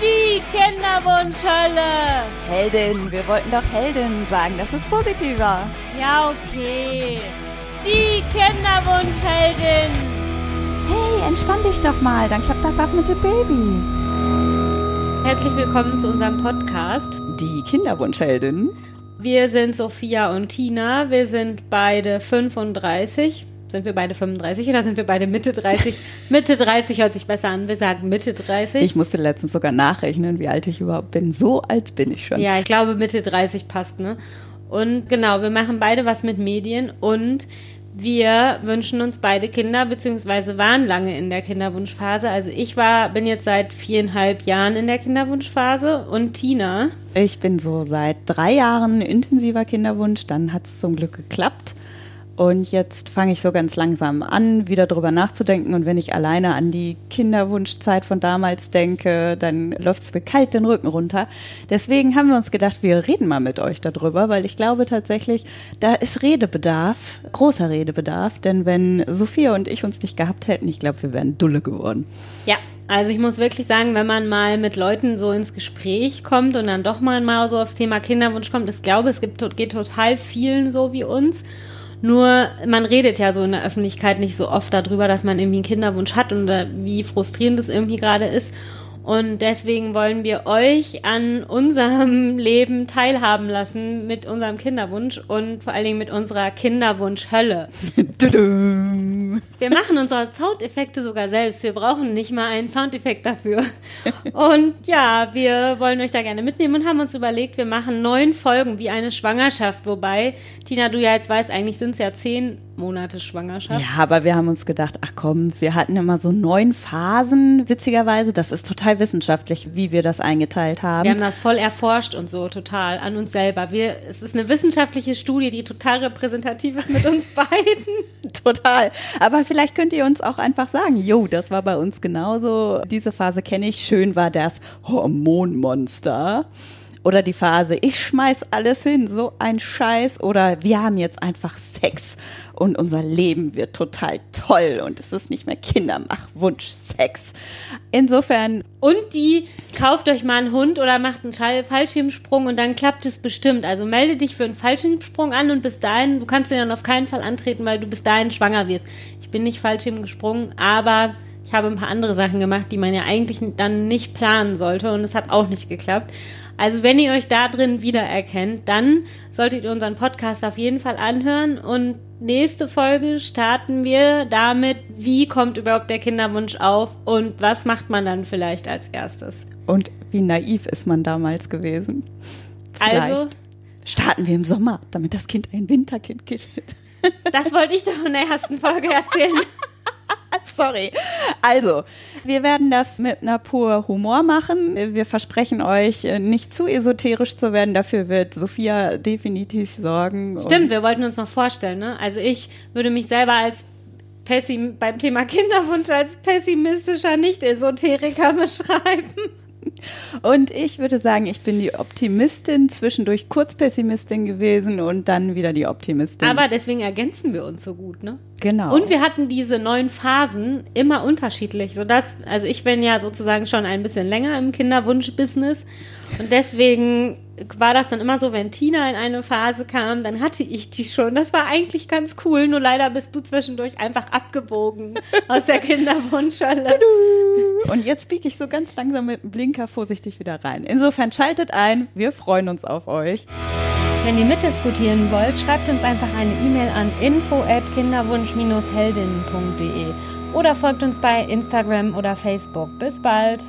Die Kinderwunschhölle. Heldin, wir wollten doch Heldin sagen, das ist positiver. Ja, okay. Die Kinderwunschheldin. Hey, entspann dich doch mal, dann klappt das auch mit dem Baby. Herzlich willkommen zu unserem Podcast. Die Kinderwunschheldin. Wir sind Sophia und Tina. Wir sind beide 35. Sind wir beide 35 oder sind wir beide Mitte 30? Mitte 30 hört sich besser an. Wir sagen Mitte 30. Ich musste letztens sogar nachrechnen, wie alt ich überhaupt bin. So alt bin ich schon. Ja, ich glaube Mitte 30 passt, ne? Und genau, wir machen beide was mit Medien und wir wünschen uns beide Kinder, beziehungsweise waren lange in der Kinderwunschphase. Also ich war, bin jetzt seit viereinhalb Jahren in der Kinderwunschphase und Tina. Ich bin so seit drei Jahren intensiver Kinderwunsch, dann hat es zum Glück geklappt. Und jetzt fange ich so ganz langsam an, wieder drüber nachzudenken. Und wenn ich alleine an die Kinderwunschzeit von damals denke, dann läuft es mir kalt den Rücken runter. Deswegen haben wir uns gedacht, wir reden mal mit euch darüber, weil ich glaube tatsächlich, da ist Redebedarf, großer Redebedarf. Denn wenn Sophia und ich uns nicht gehabt hätten, ich glaube, wir wären dulle geworden. Ja, also ich muss wirklich sagen, wenn man mal mit Leuten so ins Gespräch kommt und dann doch mal, mal so aufs Thema Kinderwunsch kommt, ich glaube, es gibt, geht total vielen so wie uns. Nur man redet ja so in der Öffentlichkeit nicht so oft darüber, dass man irgendwie einen Kinderwunsch hat und wie frustrierend es irgendwie gerade ist. Und deswegen wollen wir euch an unserem Leben teilhaben lassen mit unserem Kinderwunsch und vor allen Dingen mit unserer Kinderwunschhölle. wir machen unsere Soundeffekte sogar selbst. Wir brauchen nicht mal einen Soundeffekt dafür. Und ja, wir wollen euch da gerne mitnehmen und haben uns überlegt, wir machen neun Folgen wie eine Schwangerschaft. Wobei, Tina, du ja jetzt weißt, eigentlich sind es ja zehn Monate Schwangerschaft. Ja, aber wir haben uns gedacht, ach komm, wir hatten immer so neun Phasen, witzigerweise. Das ist total wissenschaftlich, wie wir das eingeteilt haben. Wir haben das voll erforscht und so, total, an uns selber. Wir, es ist eine wissenschaftliche Studie, die total repräsentativ ist mit uns beiden. Total. Aber vielleicht könnt ihr uns auch einfach sagen, jo, das war bei uns genauso. Diese Phase kenne ich. Schön war das Hormonmonster. Oder die Phase, ich schmeiß alles hin, so ein Scheiß. Oder wir haben jetzt einfach Sex und unser Leben wird total toll und es ist nicht mehr Kindermachwunsch, Sex. Insofern. Und die, kauft euch mal einen Hund oder macht einen Fallschirmsprung und dann klappt es bestimmt. Also melde dich für einen Fallschirmsprung an und bis dahin, du kannst den dann auf keinen Fall antreten, weil du bis dahin schwanger wirst. Ich bin nicht Fallschirm gesprungen, aber ich habe ein paar andere Sachen gemacht, die man ja eigentlich dann nicht planen sollte und es hat auch nicht geklappt. Also wenn ihr euch da drin wiedererkennt, dann solltet ihr unseren Podcast auf jeden Fall anhören und nächste Folge starten wir damit, wie kommt überhaupt der Kinderwunsch auf und was macht man dann vielleicht als erstes. Und wie naiv ist man damals gewesen? Vielleicht also starten wir im Sommer, damit das Kind ein Winterkind wird. Das wollte ich doch in der ersten Folge erzählen. Sorry. Also, wir werden das mit einer pur Humor machen. Wir versprechen euch, äh, nicht zu esoterisch zu werden. Dafür wird Sophia definitiv sorgen. Stimmt, wir wollten uns noch vorstellen. Ne? Also ich würde mich selber als Pessim beim Thema Kinderwunsch als pessimistischer Nicht-Esoteriker beschreiben. Und ich würde sagen, ich bin die Optimistin, zwischendurch kurz Pessimistin gewesen und dann wieder die Optimistin. Aber deswegen ergänzen wir uns so gut, ne? Genau. Und wir hatten diese neuen Phasen immer unterschiedlich, sodass, also ich bin ja sozusagen schon ein bisschen länger im Kinderwunsch-Business und deswegen war das dann immer so, wenn Tina in eine Phase kam, dann hatte ich die schon. Das war eigentlich ganz cool, nur leider bist du zwischendurch einfach abgebogen aus der Kinderwunschhalle. Und jetzt biege ich so ganz langsam mit dem Blinker vorsichtig wieder rein. Insofern schaltet ein, wir freuen uns auf euch. Wenn ihr mitdiskutieren wollt, schreibt uns einfach eine E-Mail an info@kinderwunsch-heldinnen.de oder folgt uns bei Instagram oder Facebook. Bis bald.